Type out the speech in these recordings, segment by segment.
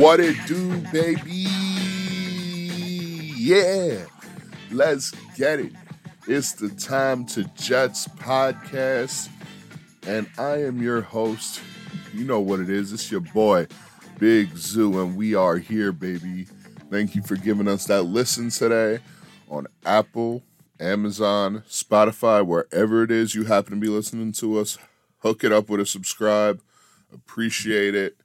What it do, baby? Yeah, let's get it. It's the Time to Jets podcast, and I am your host. You know what it is. It's your boy, Big Zoo, and we are here, baby. Thank you for giving us that listen today on Apple, Amazon, Spotify, wherever it is you happen to be listening to us. Hook it up with a subscribe. Appreciate it.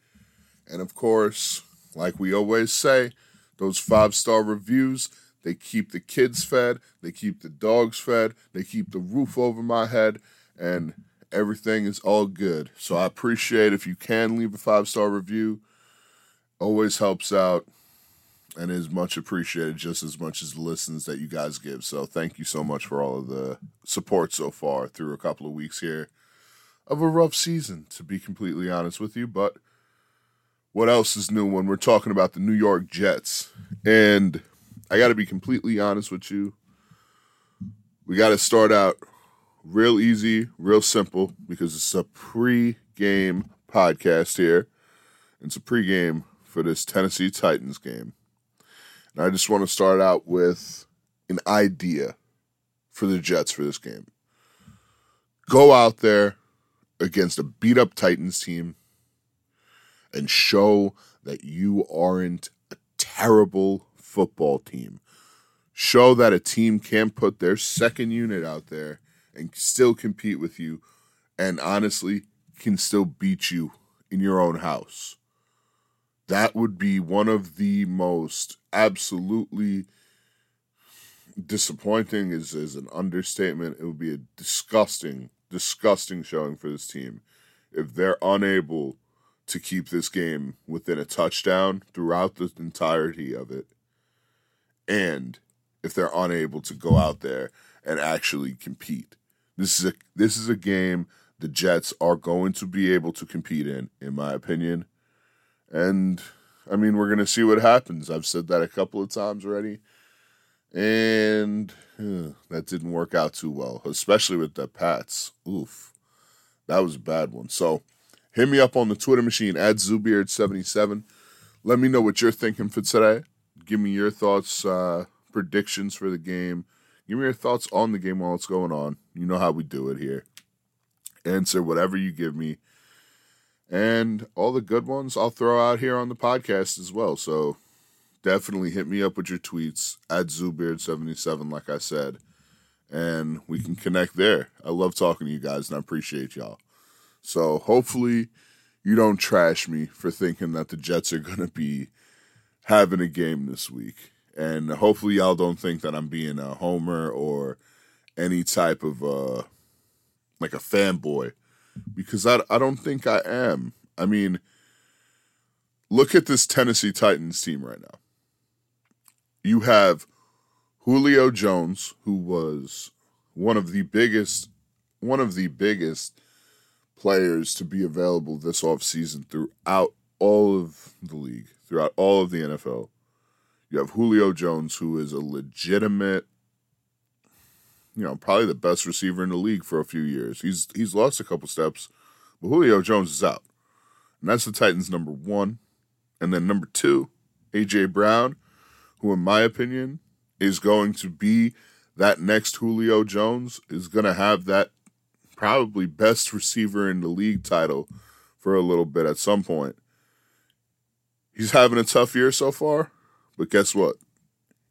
And of course, like we always say, those five star reviews, they keep the kids fed, they keep the dogs fed, they keep the roof over my head, and everything is all good. So I appreciate if you can leave a five star review. Always helps out and is much appreciated just as much as the listens that you guys give. So thank you so much for all of the support so far through a couple of weeks here of a rough season, to be completely honest with you. But what else is new when we're talking about the New York Jets? And I got to be completely honest with you. We got to start out real easy, real simple, because it's a pre game podcast here. It's a pre game for this Tennessee Titans game. And I just want to start out with an idea for the Jets for this game. Go out there against a beat up Titans team and show that you aren't a terrible football team. Show that a team can put their second unit out there and still compete with you and honestly can still beat you in your own house. That would be one of the most absolutely disappointing is, is an understatement. It would be a disgusting, disgusting showing for this team if they're unable to keep this game within a touchdown throughout the entirety of it. And if they're unable to go out there and actually compete. This is a this is a game the Jets are going to be able to compete in, in my opinion. And I mean, we're gonna see what happens. I've said that a couple of times already, and uh, that didn't work out too well, especially with the Pats. Oof, that was a bad one. So hit me up on the Twitter machine at Zubeard77. Let me know what you're thinking for today. Give me your thoughts, uh, predictions for the game. Give me your thoughts on the game while it's going on. You know how we do it here. Answer whatever you give me. And all the good ones I'll throw out here on the podcast as well. So definitely hit me up with your tweets at Zubeard77, like I said. And we can connect there. I love talking to you guys and I appreciate y'all. So hopefully you don't trash me for thinking that the Jets are going to be having a game this week. And hopefully y'all don't think that I'm being a homer or any type of uh like a fanboy because I I don't think I am. I mean, look at this Tennessee Titans team right now. You have Julio Jones who was one of the biggest one of the biggest players to be available this offseason throughout all of the league, throughout all of the NFL. You have Julio Jones, who is a legitimate, you know, probably the best receiver in the league for a few years. He's he's lost a couple steps, but Julio Jones is out. And that's the Titans' number one. And then number two, AJ Brown, who in my opinion is going to be that next Julio Jones, is going to have that probably best receiver in the league title for a little bit at some point. He's having a tough year so far, but guess what?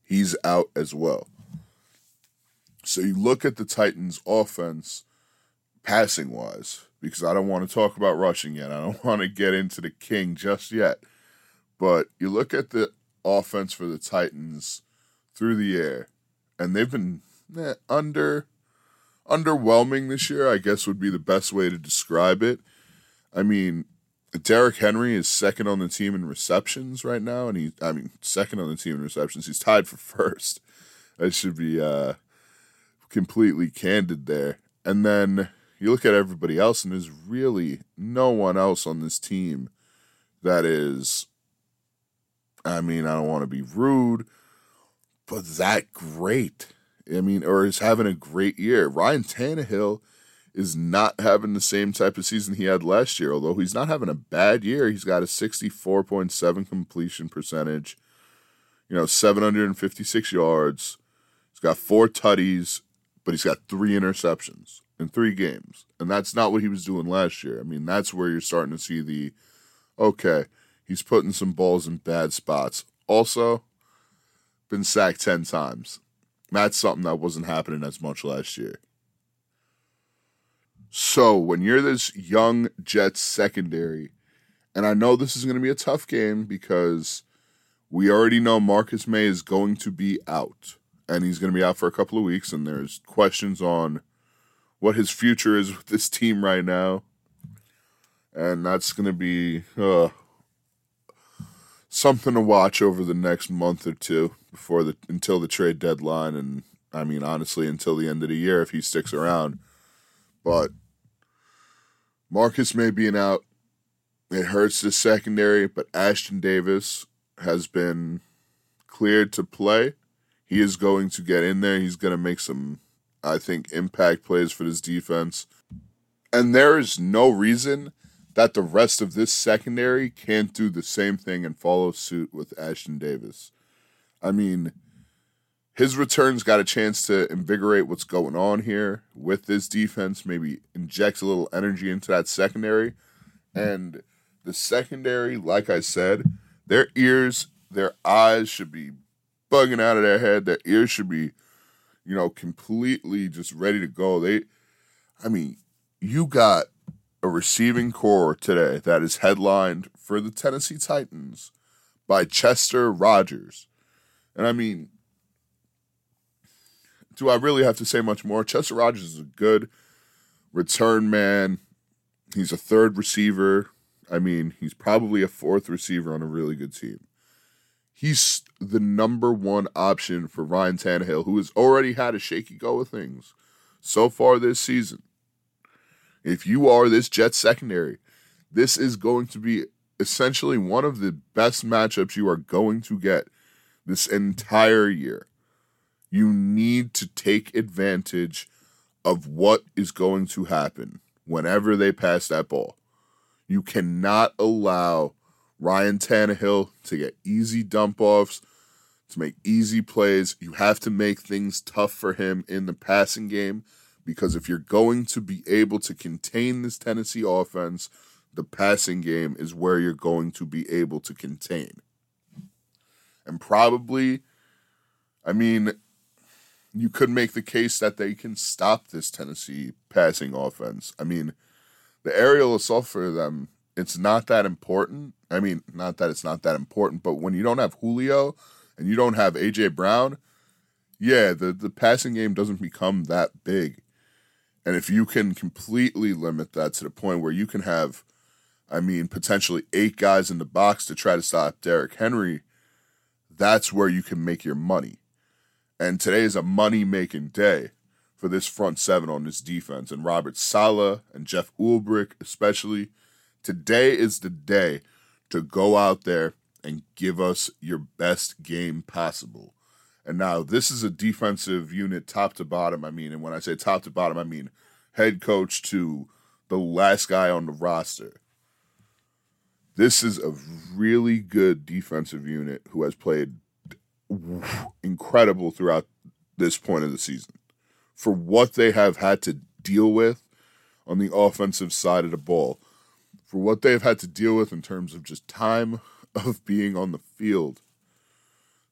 He's out as well. So you look at the Titans' offense passing wise, because I don't want to talk about rushing yet. I don't want to get into the king just yet. But you look at the offense for the Titans through the air, and they've been eh, under underwhelming this year, I guess would be the best way to describe it. I mean, Derrick Henry is second on the team in receptions right now, and he I mean second on the team in receptions. He's tied for first. I should be uh completely candid there. And then you look at everybody else, and there's really no one else on this team that is I mean, I don't want to be rude, but that great. I mean, or is having a great year. Ryan Tannehill is not having the same type of season he had last year. Although he's not having a bad year, he's got a 64.7 completion percentage, you know, 756 yards. He's got four tutties, but he's got three interceptions in three games. And that's not what he was doing last year. I mean, that's where you're starting to see the okay, he's putting some balls in bad spots. Also, been sacked 10 times. That's something that wasn't happening as much last year. So when you're this young Jets secondary, and I know this is going to be a tough game because we already know Marcus Maye is going to be out, and he's going to be out for a couple of weeks, and there's questions on what his future is with this team right now, and that's going to be uh, something to watch over the next month or two before the until the trade deadline, and I mean honestly until the end of the year if he sticks around, but Marcus Maye be an out, it hurts the secondary, but Ashtyn Davis has been cleared to play. He is going to get in there. He's going to make some, I think, impact plays for this defense. And there is no reason that the rest of this secondary can't do the same thing and follow suit with Ashtyn Davis. I mean, his returns got a chance to invigorate what's going on here with this defense, maybe inject a little energy into that secondary. And the secondary, like I said, their ears, their eyes should be bugging out of their head. Their ears should be, you know, completely just ready to go. They, I mean, you got a receiving core today that is headlined for the Tennessee Titans by Chester Rogers. And I mean, do I really have to say much more? Chester Rogers is a good return man. He's a third receiver. I mean, he's probably a fourth receiver on a really good team. He's the number one option for Ryan Tannehill, who has already had a shaky go of things so far this season. If you are this Jets secondary, this is going to be essentially one of the best matchups you are going to get this entire year you need to take advantage of what is going to happen whenever they pass that ball. You cannot allow Ryan Tannehill to get easy dump offs, to make easy plays. You have to make things tough for him in the passing game because if you're going to be able to contain this Tennessee offense, the passing game is where you're going to be able to contain. And probably, I mean, you could make the case that they can stop this Tennessee passing offense. I mean, the aerial assault for them, it's not that important. I mean, not that it's not that important, but when you don't have Julio and you don't have AJ Brown, yeah, the, the passing game doesn't become that big. And if you can completely limit that to the point where you can have, I mean, potentially eight guys in the box to try to stop Derrick Henry, that's where you can make your money. And today is a money making day for this front seven on this defense. And Robert Saleh and Jeff Ulbrich, especially. Today is the day to go out there and give us your best game possible. And now this is a defensive unit top to bottom. I mean, and when I say top to bottom, I mean head coach to the last guy on the roster. This is a really good defensive unit who has played incredible throughout this point of the season for what they have had to deal with on the offensive side of the ball, for what they've had to deal with in terms of just time of being on the field.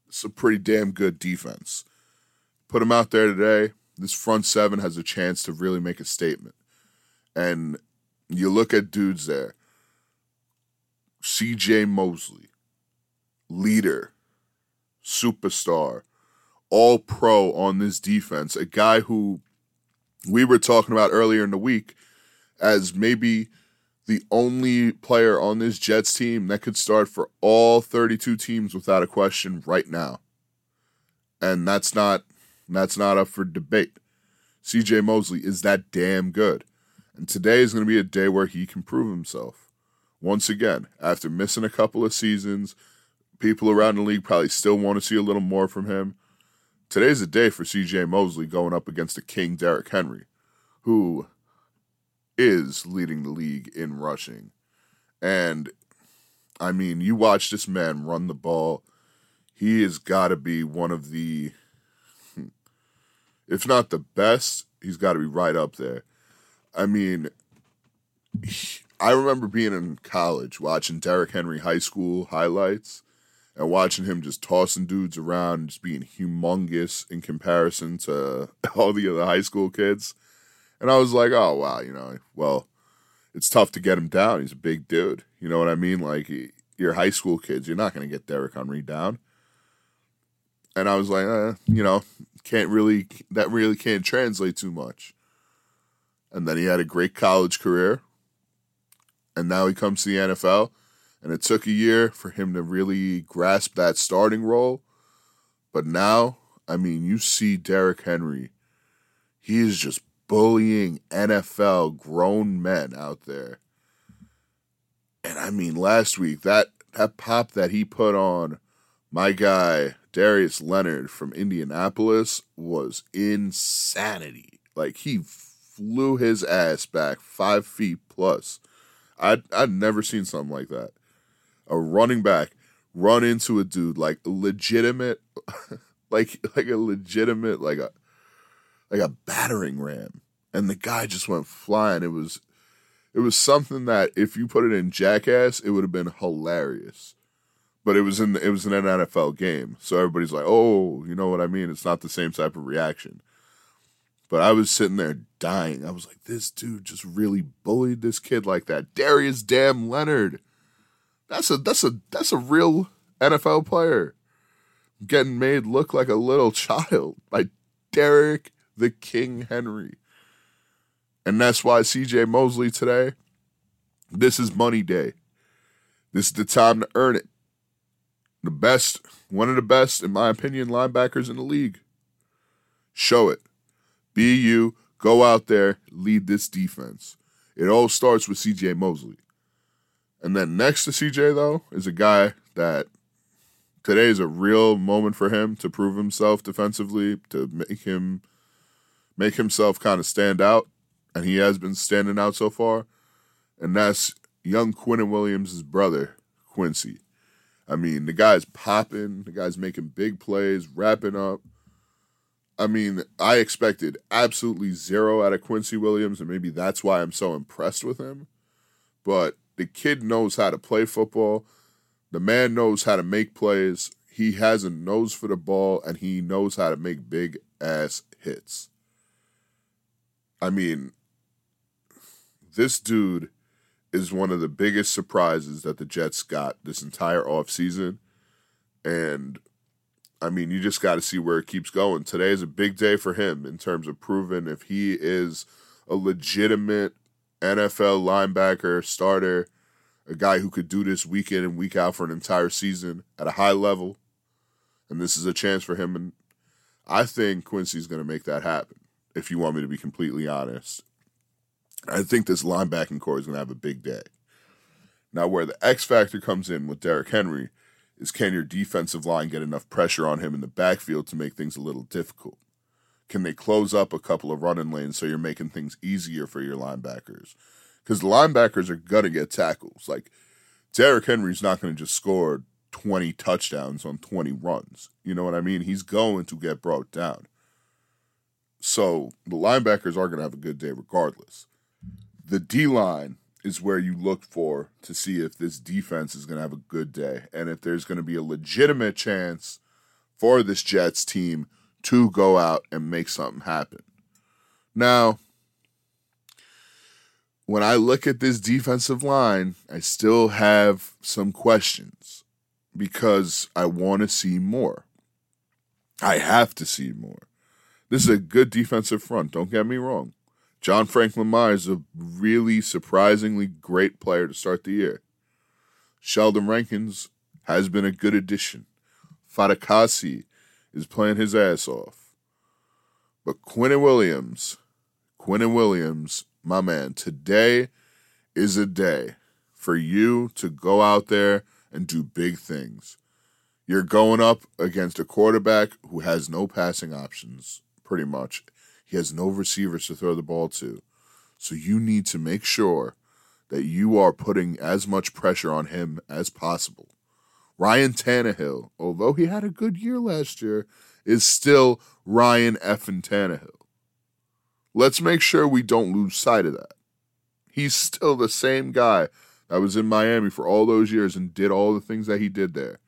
It's a pretty damn good defense. Put them out there today. This front seven has a chance to really make a statement. And you look at dudes there CJ Mosley, leader, superstar, all pro on this defense, a guy who we were talking about earlier in the week as maybe the only player on this Jets team that could start for all 32 teams without a question right now. And that's not that's not up for debate. CJ Mosley is that damn good. And today is going to be a day where he can prove himself. Once again, after missing a couple of seasons, people around the league probably still want to see a little more from him. Today's a day for CJ Mosley going up against the King Derrick Henry, who is leading the league in rushing. And I mean, you watch this man run the ball. He has got to be one of the, hmm, if not the best, he's got to be right up there. I mean, I remember being in college watching Derrick Henry high school highlights and watching him just tossing dudes around, just being humongous in comparison to all the other high school kids. And I was like, oh, wow, you know, well, it's tough to get him down. He's a big dude. You know what I mean? Like, you're high school kids. You're not going to get Derrick Henry down. And I was like, eh, you know, can't really, that really can't translate too much. And then he had a great college career. And now he comes to the NFL and it took a year for him to really grasp that starting role. But now, I mean, you see Derrick Henry. He is just bullying NFL grown men out there. And I mean, last week, that, that pop that he put on my guy, Darius Leonard from Indianapolis, was insanity. Like, he flew his ass back five feet plus. I'd, I'd never seen something like that. A running back run into a dude like legitimate like like a legitimate like a like a battering ram. And the guy just went flying. It was it was something that if you put it in jackass it would have been hilarious. But it was in it was an NFL game. So everybody's like oh you know what I mean? It's not the same type of reaction but I was sitting there dying I was like this dude just really bullied this kid like that Darius damn Leonard that's a that's a that's a real NFL player getting made look like a little child by Derrick the King Henry. And that's why CJ Mosley today, this is money day. This is the time to earn it. The best, one of the best, in my opinion, linebackers in the league. Show it. Be you. Go out there, lead this defense. It all starts with CJ Mosley. And then next to CJ though is a guy that today is a real moment for him to prove himself defensively, to make him make himself kind of stand out, and he has been standing out so far. And that's young Quinnen Williams' brother, Quincy. I mean, the guy's popping, the guy's making big plays, wrapping up. I mean, I expected absolutely zero out of Quincy Williams, and maybe that's why I'm so impressed with him. But the kid knows how to play football. The man knows how to make plays. He has a nose for the ball and he knows how to make big ass hits. I mean, this dude is one of the biggest surprises that the Jets got this entire offseason. And I mean, you just got to see where it keeps going. Today is a big day for him in terms of proving if he is a legitimate NFL linebacker, starter, a guy who could do this week in and week out for an entire season at a high level. And this is a chance for him. And I think Quincy's going to make that happen, if you want me to be completely honest. I think this linebacking core is going to have a big day. Now, where the X factor comes in with Derrick Henry is can your defensive line get enough pressure on him in the backfield to make things a little difficult? Can they close up a couple of running lanes so you're making things easier for your linebackers? Because the linebackers are going to get tackles. Like, Derrick Henry's not going to just score 20 touchdowns on 20 runs. You know what I mean? He's going to get brought down. So the linebackers are going to have a good day regardless. The D line is where you look for to see if this defense is going to have a good day and if there's going to be a legitimate chance for this Jets team to go out and make something happen. Now, when I look at this defensive line, I still have some questions because I want to see more. I have to see more. This is a good defensive front, don't get me wrong. John Franklin Myers is a really surprisingly great player to start the year. Sheldon Rankins has been a good addition. Fatukasi is playing his ass off. But Quinnen Williams, Quinnen Williams, my man, today is a day for you to go out there and do big things. You're going up against a quarterback who has no passing options, pretty much. He has no receivers to throw the ball to. So you need to make sure that you are putting as much pressure on him as possible. Ryan Tannehill, although he had a good year last year, is still Ryan effing Tannehill. Let's make sure we don't lose sight of that. He's still the same guy that was in Miami for all those years and did all the things that he did there.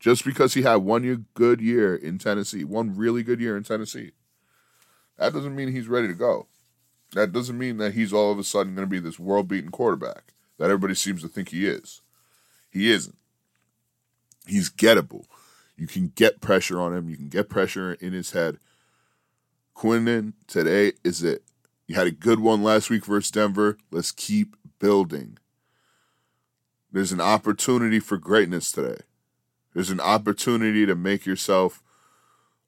Just because he had one year, good year in Tennessee, one really good year in Tennessee, that doesn't mean he's ready to go. That doesn't mean that he's all of a sudden going to be this world beaten quarterback that everybody seems to think he is. He isn't. He's gettable. You can get pressure on him. You can get pressure in his head. Quinnen today is it. You had a good one last week versus Denver. Let's keep building. There's an opportunity for greatness today. There's an opportunity to make yourself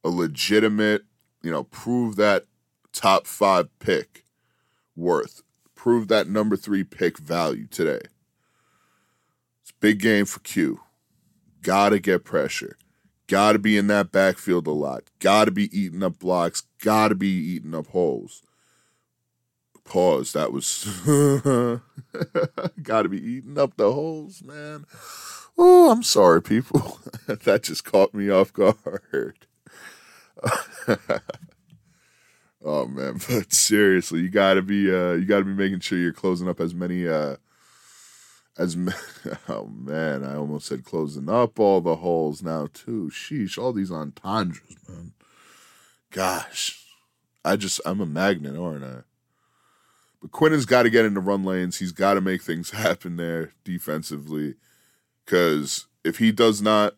a legitimate, you know, prove that top five pick worth, prove that number three pick value today. It's big game for Q. Gotta get pressure. Gotta be in that backfield a lot. Gotta be eating up blocks. Gotta be eating up holes. Pause. That was gotta be eating up the holes, man. Oh, I'm sorry, people. that just caught me off guard. oh man, but seriously, you gotta be uh you gotta be making sure you're closing up as many uh as oh man, I almost said closing up all the holes now too. Sheesh, all these entendres, man. Gosh, I just I'm a magnet, aren't I? But Quinnen's got to get into run lanes. He's got to make things happen there defensively, because if he does not,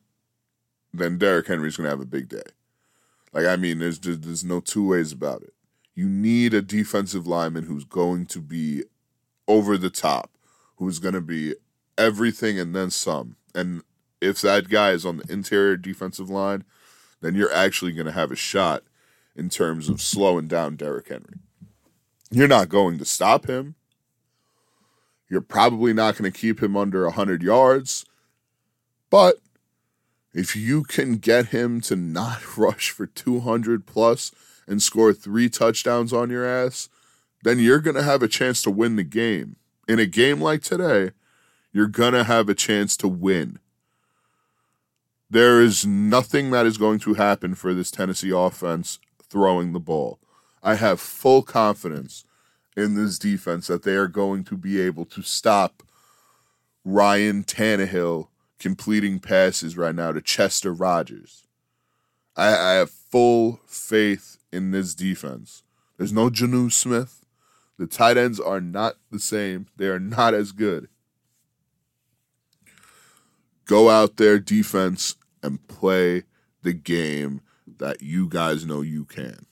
then Derrick Henry's gonna have a big day. Like I mean, there's there's no two ways about it. You need a defensive lineman who's going to be over the top who's going to be everything and then some. And if that guy is on the interior defensive line, then you're actually going to have a shot in terms of slowing down Derrick Henry. You're not going to stop him. You're probably not going to keep him under 100 yards. But if you can get him to not rush for 200 plus and score three touchdowns on your ass, then you're going to have a chance to win the game in a game like today, you're going to have a chance to win. There is nothing that is going to happen for this Tennessee offense throwing the ball. I have full confidence in this defense that they are going to be able to stop Ryan Tannehill completing passes right now to Chester Rogers. I, I have full faith in this defense. There's no Jonnu Smith. The tight ends are not the same. They are not as good. Go out there, defense, and play the game that you guys know you can.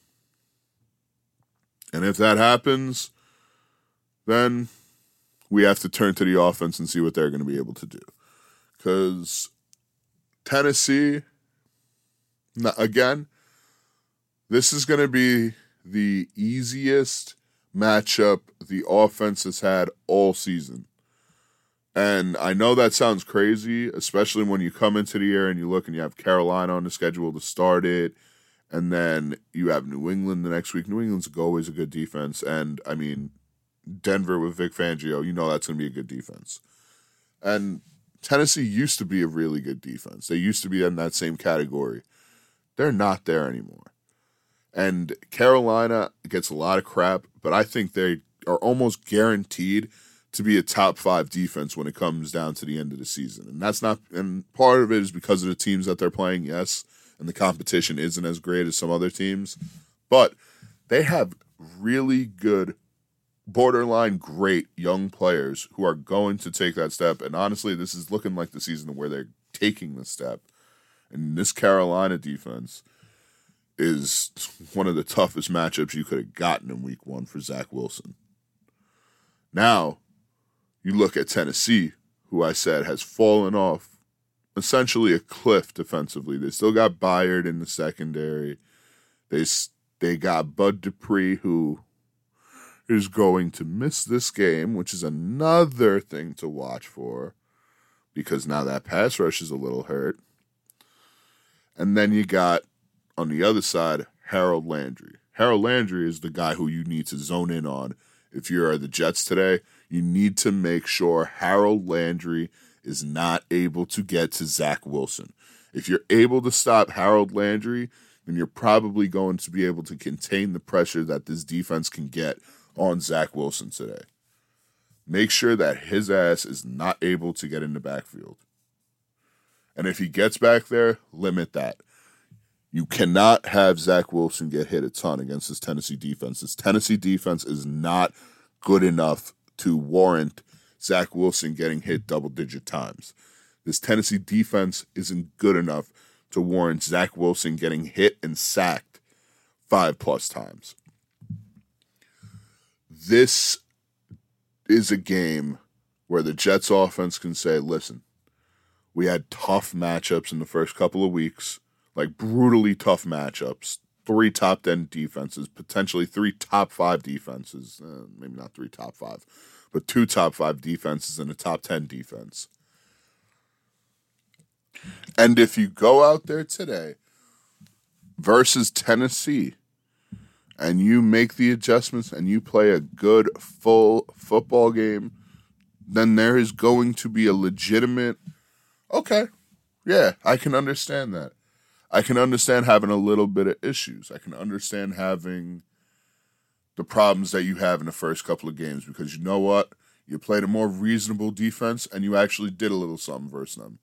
And if that happens, then we have to turn to the offense and see what they're going to be able to do. Because Tennessee, again, this is going to be the easiest matchup the offense has had all season. And I know that sounds crazy, especially when you come into the year and you look and you have Carolina on the schedule to start it. And then you have New England the next week. New England's always a good defense. And I mean, Denver with Vic Fangio, you know that's going to be a good defense. And Tennessee used to be a really good defense. They used to be in that same category. They're not there anymore. And Carolina gets a lot of crap, but I think they are almost guaranteed to be a top five defense when it comes down to the end of the season. And that's not, and part of it is because of the teams that they're playing, yes, and the competition isn't as great as some other teams, but they have really good, borderline great young players who are going to take that step. And honestly, this is looking like the season where they're taking the step. And this Carolina defense is one of the toughest matchups you could have gotten in week one for Zach Wilson. Now, you look at Tennessee, who I said has fallen off essentially a cliff defensively. They still got Byard in the secondary. They they got Bud Dupree, who is going to miss this game, which is another thing to watch for because now that pass rush is a little hurt. And then you got on the other side, Harold Landry. Harold Landry is the guy who you need to zone in on if you are the Jets today, you need to make sure Harold Landry is not able to get to Zach Wilson. If you're able to stop Harold Landry, then you're probably going to be able to contain the pressure that this defense can get on Zach Wilson today. Make sure that his ass is not able to get in the backfield. And if he gets back there, limit that. You cannot have Zach Wilson get hit a ton against this Tennessee defense. This Tennessee defense is not good enough to warrant Zach Wilson getting hit double digit times. This Tennessee defense isn't good enough to warrant Zach Wilson getting hit and sacked five plus times. This is a game where the Jets offense can say, listen, we had tough matchups in the first couple of weeks, like brutally tough matchups. Three top 10 defenses, potentially three top five defenses. Uh, maybe not three top five, but two top five defenses and a top 10 defense. And if you go out there today versus Tennessee and you make the adjustments and you play a good full football game, then there is going to be a legitimate Okay. Yeah, I can understand that. I can understand having a little bit of issues. I can understand having the problems that you have in the first couple of games because you know what? You played a more reasonable defense and you actually did a little something versus them.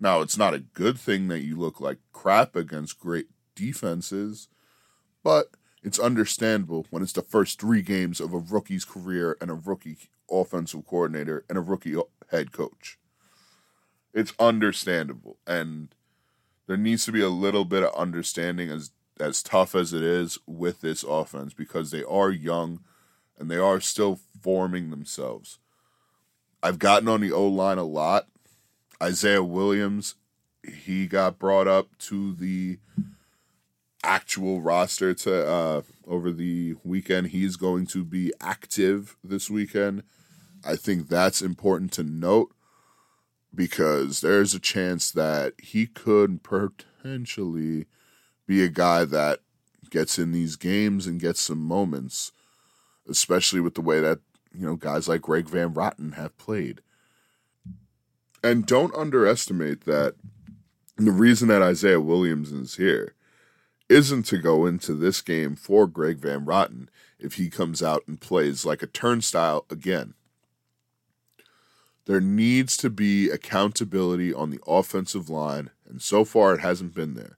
Now, it's not a good thing that you look like crap against great defenses, but it's understandable when it's the first three games of a rookie's career and a rookie offensive coordinator and a rookie head coach it's understandable and there needs to be a little bit of understanding as as tough as it is with this offense because they are young and they are still forming themselves. I've gotten on the O line a lot. Isaiah Williams, he got brought up to the actual roster to uh, over the weekend. He's going to be active this weekend. I think that's important to note because there's a chance that he could potentially be a guy that gets in these games and gets some moments, especially with the way that, you know, guys like Greg Van Roten have played. And don't underestimate that the reason that Isaiah Williams is here isn't to go into this game for Greg Van Roten if he comes out and plays like a turnstile again. There needs to be accountability on the offensive line, and so far it hasn't been there.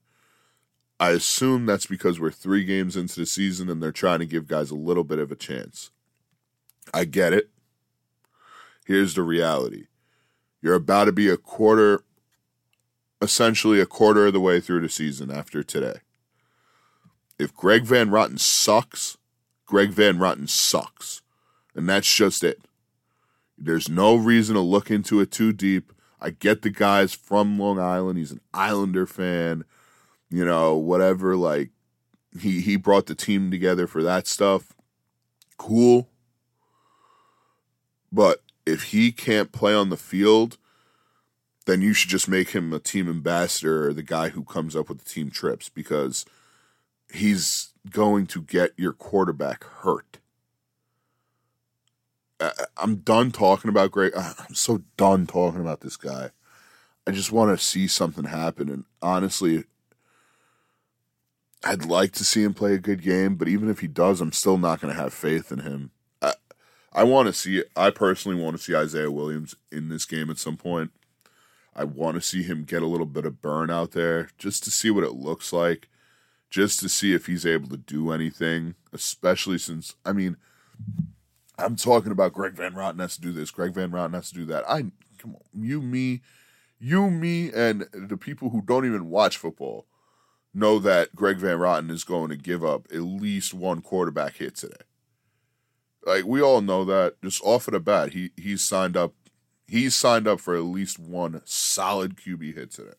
I assume that's because we're three games into the season and they're trying to give guys a little bit of a chance. I get it. Here's the reality you're about to be a quarter, essentially a quarter of the way through the season after today. If Greg Van Roten sucks, Greg Van Roten sucks. And that's just it. There's no reason to look into it too deep. I get the guy's from Long Island. He's an Islander fan. You know, whatever. Like he he brought the team together for that stuff. Cool. But if he can't play on the field, then you should just make him a team ambassador or the guy who comes up with the team trips because he's going to get your quarterback hurt. I'm done talking about Greg. I'm so done talking about this guy. I just want to see something happen. And honestly, I'd like to see him play a good game, but even if he does, I'm still not going to have faith in him. I, I want to see I personally want to see Isaiah Williams in this game at some point. I want to see him get a little bit of burn out there just to see what it looks like, just to see if he's able to do anything, especially since, I mean, I'm talking about Greg Van Roten has to do this. Greg Van Roten has to do that. I come on, you, me, you, me, and the people who don't even watch football know that Greg Van Roten is going to give up at least one quarterback hit today. Like we all know that. Just off of the bat, he he's signed up. He's signed up for at least one solid QB hit today.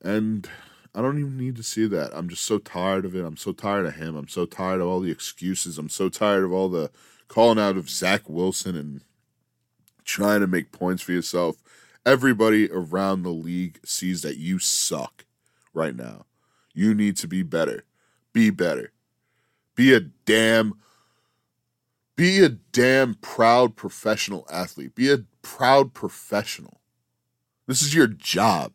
And I don't even need to see that. I'm just so tired of it. I'm so tired of him. I'm so tired of all the excuses. I'm so tired of all the calling out of Zach Wilson and trying to make points for yourself. Everybody around the league sees that you suck right now. You need to be better. Be better. Be a damn Be a damn proud professional athlete. Be a proud professional. This is your job.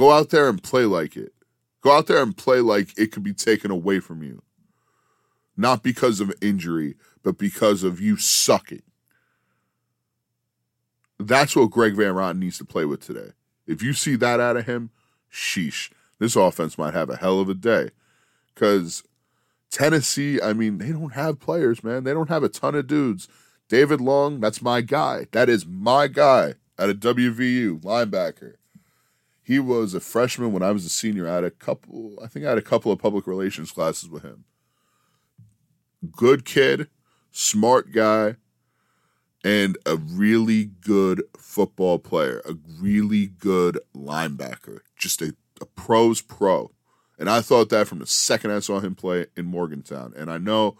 Go out there and play like it. Go out there and play like it could be taken away from you. Not because of injury, but because of you sucking. That's what Greg Van Roten needs to play with today. If you see that out of him, sheesh, this offense might have a hell of a day. Because Tennessee, I mean, they don't have players, man. They don't have a ton of dudes. David Long, that's my guy. That is my guy at a WVU linebacker. He was a freshman when I was a senior. I had a couple, I think I had a couple of public relations classes with him. Good kid, smart guy, and a really good football player, a really good linebacker, just a, a pro's pro. And I thought that from the second I saw him play in Morgantown. And I know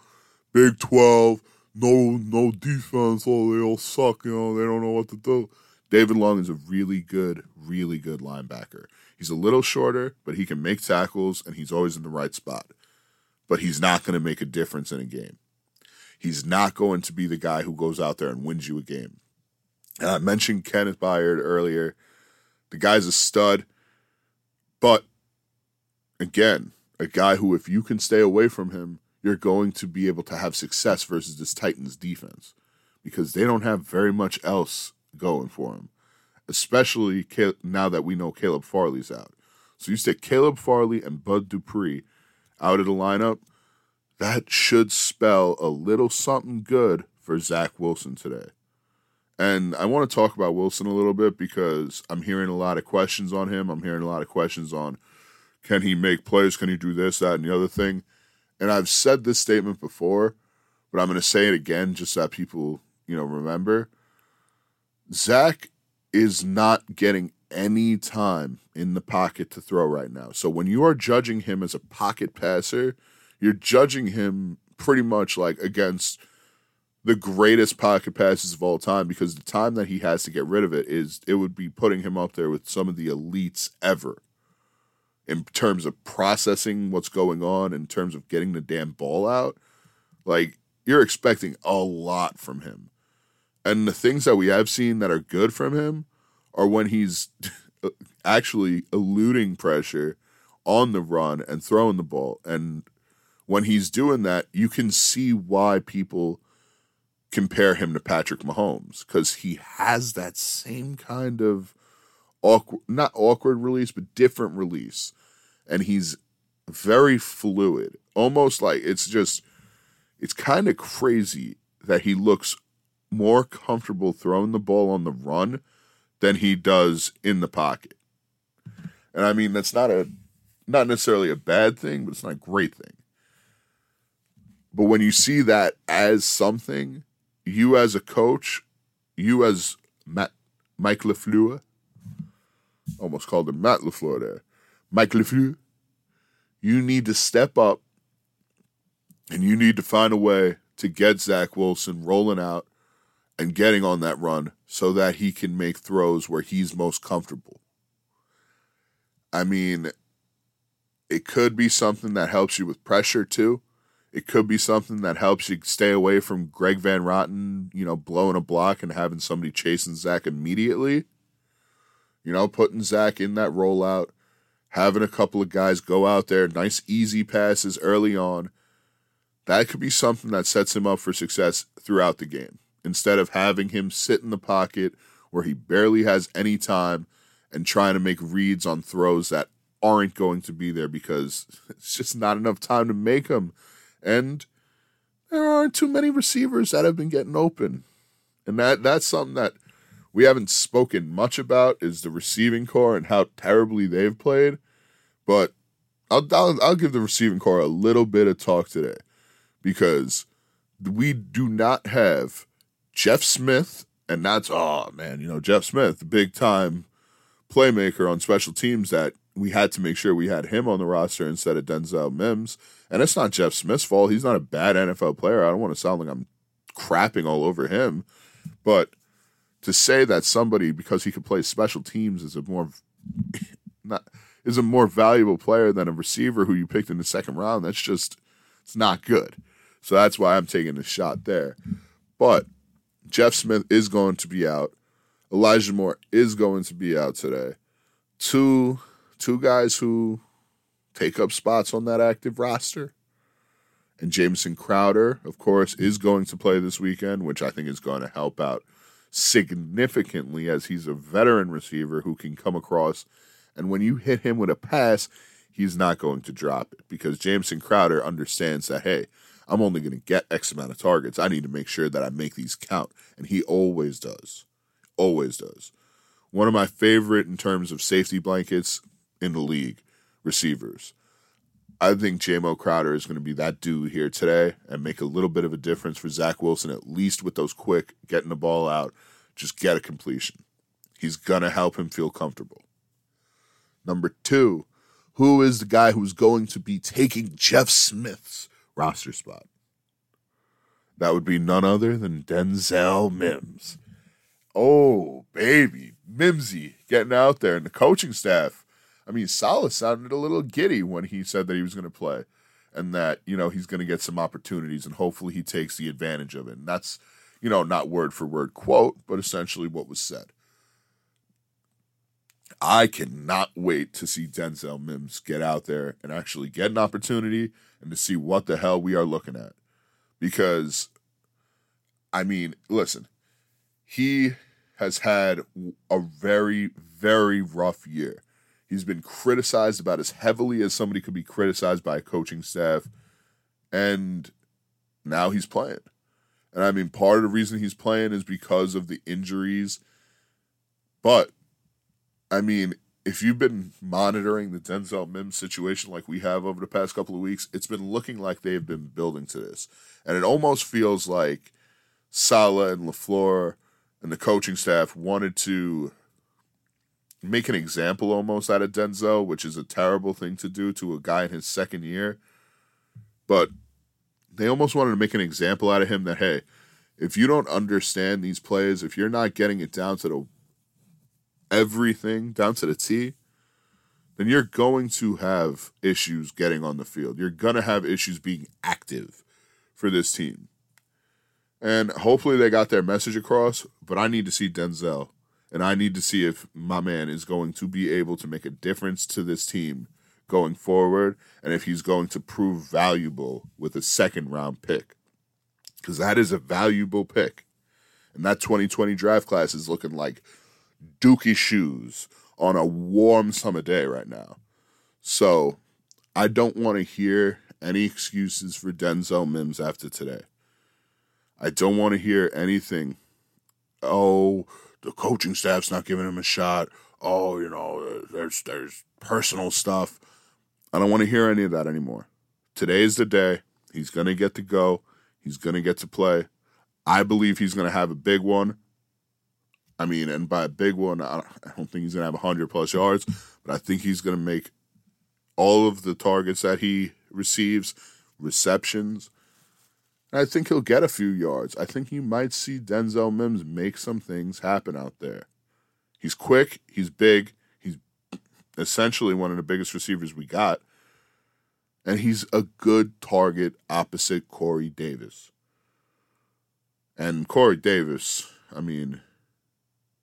Big 12, no no defense, oh, they all suck, you know, they don't know what to do. David Long is a really good, really good linebacker. He's a little shorter, but he can make tackles and he's always in the right spot. But he's not going to make a difference in a game. He's not going to be the guy who goes out there and wins you a game. And I mentioned Kenneth Byard earlier. The guy's a stud, but again, a guy who, if you can stay away from him, you're going to be able to have success versus this Titans defense because they don't have very much else going for him, especially now that we know Caleb Farley's out. So you stick Caleb Farley and Bud Dupree out of the lineup that should spell a little something good for Zach Wilson today. And I want to talk about Wilson a little bit because I'm hearing a lot of questions on him. I'm hearing a lot of questions on can he make plays? Can he do this, that, and the other thing? And I've said this statement before, but I'm going to say it again just so that people, you know, remember. Zach is not getting any time in the pocket to throw right now. So when you are judging him as a pocket passer, you're judging him pretty much like against the greatest pocket passes of all time because the time that he has to get rid of it is it would be putting him up there with some of the elites ever in terms of processing what's going on in terms of getting the damn ball out like you're expecting a lot from him and the things that we have seen that are good from him are when he's actually eluding pressure on the run and throwing the ball and when he's doing that, you can see why people compare him to Patrick Mahomes because he has that same kind of awkward, not awkward release, but different release. And he's very fluid, almost like it's just, it's kind of crazy that he looks more comfortable throwing the ball on the run than he does in the pocket. And I mean, that's not a, not necessarily a bad thing, but it's not a great thing. But when you see that as something, you as a coach, you as Matt, Mike LaFleur, almost called him Matt LaFleur there, Mike LaFleur, you need to step up and you need to find a way to get Zach Wilson rolling out and getting on that run so that he can make throws where he's most comfortable. I mean, it could be something that helps you with pressure too. It could be something that helps you stay away from Greg Van Roten, you know, blowing a block and having somebody chasing Zach immediately. You know, putting Zach in that rollout, having a couple of guys go out there, nice easy passes early on. That could be something that sets him up for success throughout the game instead of having him sit in the pocket where he barely has any time and trying to make reads on throws that aren't going to be there because it's just not enough time to make them. And there aren't too many receivers that have been getting open. And that that's something that we haven't spoken much about is the receiving core and how terribly they've played. But I'll, I'll, I'll give the receiving core a little bit of talk today because we do not have Jeff Smith, and that's oh man, you know Jeff Smith, big time playmaker on special teams that we had to make sure we had him on the roster instead of Denzel Mims. And it's not Jeff Smith's fault. He's not a bad NFL player. I don't want to sound like I'm crapping all over him. But to say that somebody, because he could play special teams, is a more not is a more valuable player than a receiver who you picked in the second round, that's just it's not good. So that's why I'm taking a shot there. But Jeff Smith is going to be out. Elijah Moore is going to be out today. Two two guys who take up spots on that active roster. And Jamison Crowder, of course, is going to play this weekend, which I think is going to help out significantly as he's a veteran receiver who can come across. And when you hit him with a pass, he's not going to drop it because Jamison Crowder understands that, hey, I'm only going to get X amount of targets. I need to make sure that I make these count. And he always does. Always does. One of my favorite in terms of safety blankets in the league, receivers. I think JMO Crowder is going to be that dude here today and make a little bit of a difference for Zach Wilson, at least with those quick getting the ball out, just get a completion. He's going to help him feel comfortable. Number two, who is the guy who's going to be taking Jeff Smith's roster spot? That would be none other than Denzel Mims. Oh, baby. Mimsy getting out there and the coaching staff I mean, Saleh sounded a little giddy when he said that he was going to play and that, you know, he's going to get some opportunities and hopefully he takes the advantage of it. And that's, you know, not word for word quote, but essentially what was said. I cannot wait to see Denzel Mims get out there and actually get an opportunity and to see what the hell we are looking at. Because, I mean, listen, he has had a very, very rough year. He's been criticized about as heavily as somebody could be criticized by a coaching staff. And now he's playing. And I mean, part of the reason he's playing is because of the injuries. But, I mean, if you've been monitoring the Denzel Mims situation like we have over the past couple of weeks, it's been looking like they've been building to this. And it almost feels like Saleh and LaFleur and the coaching staff wanted to make an example almost out of Denzel, which is a terrible thing to do to a guy in his second year. But they almost wanted to make an example out of him that, hey, if you don't understand these plays, if you're not getting it down to the everything, down to the T, then you're going to have issues getting on the field. You're going to have issues being active for this team. And hopefully they got their message across, but I need to see Denzel and I need to see if my man is going to be able to make a difference to this team going forward and if he's going to prove valuable with a second round pick. Because that is a valuable pick. And that 2020 draft class is looking like dookie shoes on a warm summer day right now. So I don't want to hear any excuses for Denzel Mims after today. I don't want to hear anything. Oh, the coaching staff's not giving him a shot. Oh, you know, there's there's personal stuff. I don't want to hear any of that anymore. Today is the day. He's going to get to go. He's going to get to play. I believe he's going to have a big one. I mean, and by a big one, I don't think he's going to have 100 plus yards, but I think he's going to make all of the targets that he receives, receptions, I think he'll get a few yards. I think you might see Denzel Mims make some things happen out there. He's quick, he's big, he's essentially one of the biggest receivers we got. And he's a good target opposite Corey Davis. And Corey Davis, I mean,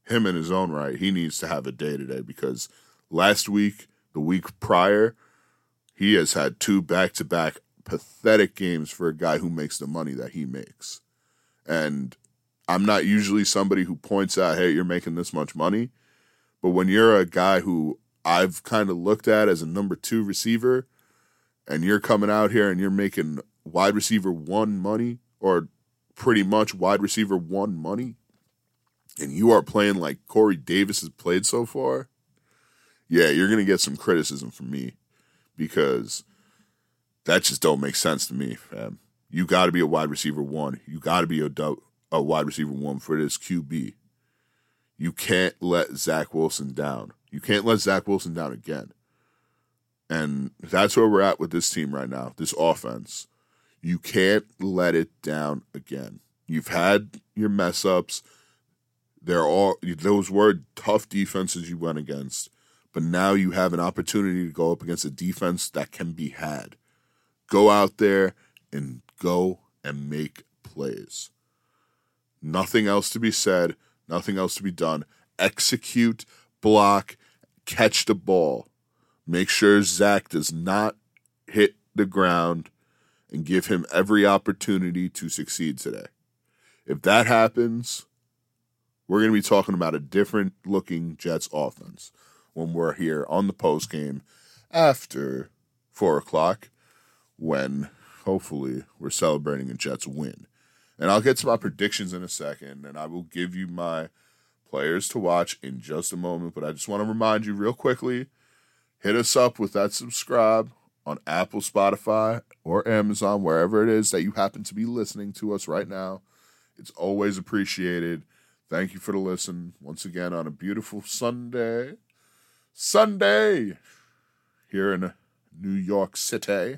him in his own right, he needs to have a day today because last week, the week prior, he has had two back to back pathetic games for a guy who makes the money that he makes. And I'm not usually somebody who points out, hey, you're making this much money. But when you're a guy who I've kind of looked at as a number two receiver, and you're coming out here and you're making wide receiver one money, or pretty much wide receiver one money, and you are playing like Corey Davis has played so far, yeah, you're to get some criticism from me because that just don't make sense to me, fam. You got to be a wide receiver one. You got to be a, a wide receiver one for this QB. You can't let Zach Wilson down. You can't let Zach Wilson down again. And that's where we're at with this team right now, this offense. You can't let it down again. You've had your mess ups. There are those were tough defenses you went against, but now you have an opportunity to go up against a defense that can be had go out there and go and make plays. Nothing else to be said, nothing else to be done. Execute, block, catch the ball. Make sure Zach does not hit the ground and give him every opportunity to succeed today. If that happens, we're going to be talking about a different looking Jets offense when we're here on the post game after four o'clock when hopefully we're celebrating a Jets win. And I'll get to my predictions in a second and I will give you my players to watch in just a moment. But I just want to remind you real quickly hit us up with that subscribe on Apple, Spotify, or Amazon, wherever it is that you happen to be listening to us right now. It's always appreciated. Thank you for the listen once again on a beautiful Sunday. Sunday here in New York City.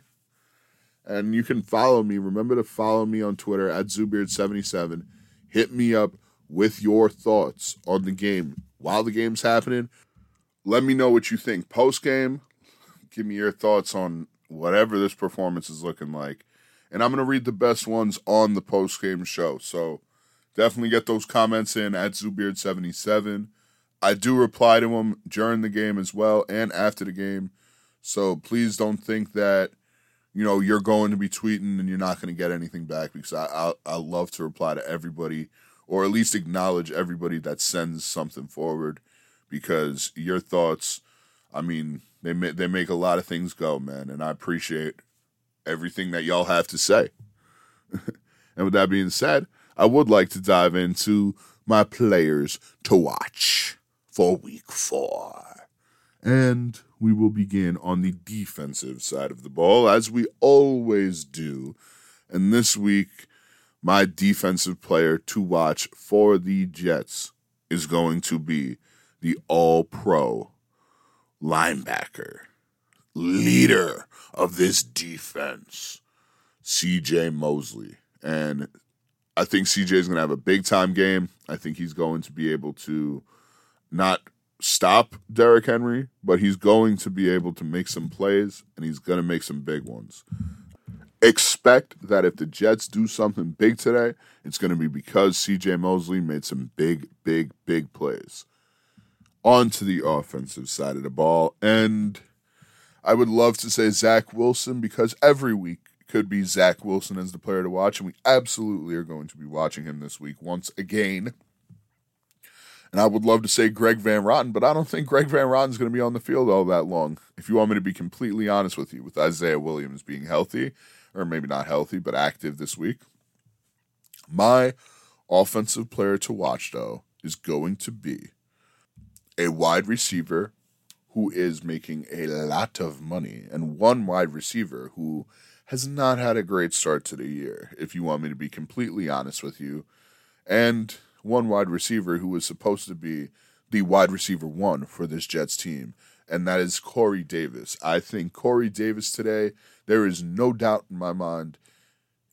And you can follow me. Remember to follow me on Twitter at Zoobeard77. Hit me up with your thoughts on the game while the game's happening. Let me know what you think post game. Give me your thoughts on whatever this performance is looking like. And I'm going to read the best ones on the post game show. So definitely get those comments in at Zoobeard77. I do reply to them during the game as well and after the game. So please don't think that you know you're going to be tweeting and you're not going to get anything back because I, I I love to reply to everybody or at least acknowledge everybody that sends something forward because your thoughts, I mean, they make, they make a lot of things go, man, and I appreciate everything that y'all have to say. and with that being said, I would like to dive into my players to watch for week four. And we will begin on the defensive side of the ball, as we always do. And this week, my defensive player to watch for the Jets is going to be the all pro linebacker, leader of this defense, CJ Mosley. And I think CJ is going to have a big time game. I think he's going to be able to not stop Derrick Henry, but he's going to be able to make some plays and he's going to make some big ones. Expect that if the Jets do something big today, it's going to be because CJ Mosley made some big, big, big plays. On to the offensive side of the ball. And I would love to say Zach Wilson because every week could be Zach Wilson as the player to watch. And we absolutely are going to be watching him this week once again. And I would love to say Greg Van Roten, but I don't think Greg Van Roten's going to be on the field all that long. If you want me to be completely honest with you, with Isaiah Williams being healthy, or maybe not healthy, but active this week, my offensive player to watch, though, is going to be a wide receiver who is making a lot of money, and one wide receiver who has not had a great start to the year, if you want me to be completely honest with you. And one wide receiver who was supposed to be the wide receiver one for this Jets team, and that is Corey Davis. I think Corey Davis today, there is no doubt in my mind,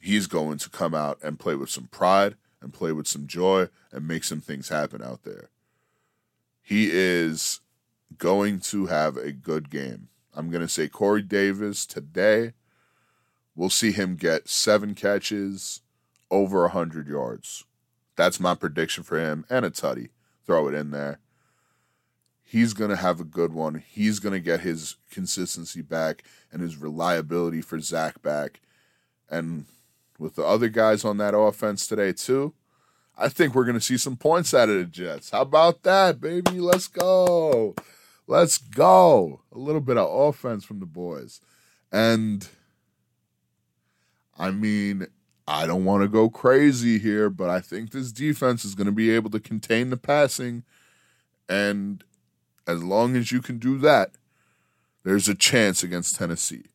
he's going to come out and play with some pride and play with some joy and make some things happen out there. He is going to have a good game. I'm going to say Corey Davis today. We'll see him get seven catches, over 100 yards. That's my prediction for him and a tutty. Throw it in there. He's going to have a good one. He's going to get his consistency back and his reliability for Zach back. And with the other guys on that offense today, too, I think we're going to see some points out of the Jets. How about that, baby? Let's go. Let's go. A little bit of offense from the boys. And I mean, I don't want to go crazy here, but I think this defense is going to be able to contain the passing. And as long as you can do that, there's a chance against Tennessee.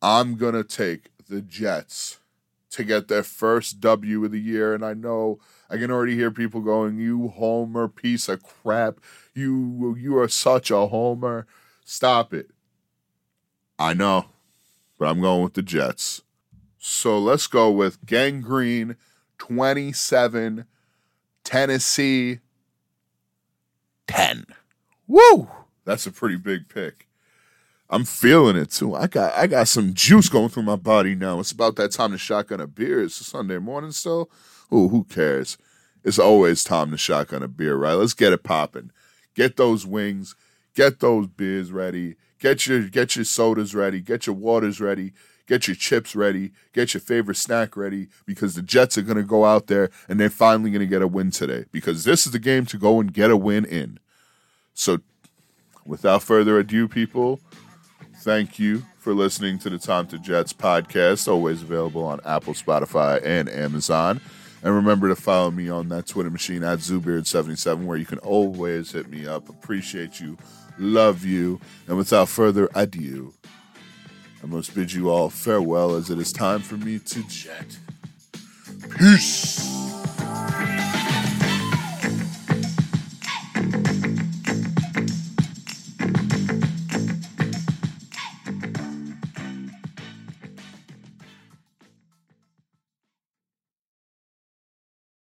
I'm going to take the Jets to get their first W of the year. And I know I can already hear people going, You homer piece of crap. You, you are such a homer. Stop it. I know, but I'm going with the Jets. So let's go with Gang Green 27, Tennessee 10. Woo! That's a pretty big pick. I'm feeling it too. I got I got some juice going through my body now. It's about that time to shotgun a beer. It's a Sunday morning still. Ooh, who cares? It's always time to shotgun a beer, right? Let's get it popping. Get those wings, get those beers ready, get your get your sodas ready, get your waters ready, get your chips ready, get your favorite snack ready, because the Jets are gonna go out there and they're finally gonna get a win today. Because this is the game to go and get a win in. So without further ado, people, thank you for listening to the Time to Jets podcast, always available on Apple, Spotify, and Amazon. And remember to follow me on that Twitter machine at Zubeard77, where you can always hit me up. Appreciate you, love you. And without further ado, I must bid you all farewell as it is time for me to jet. Peace.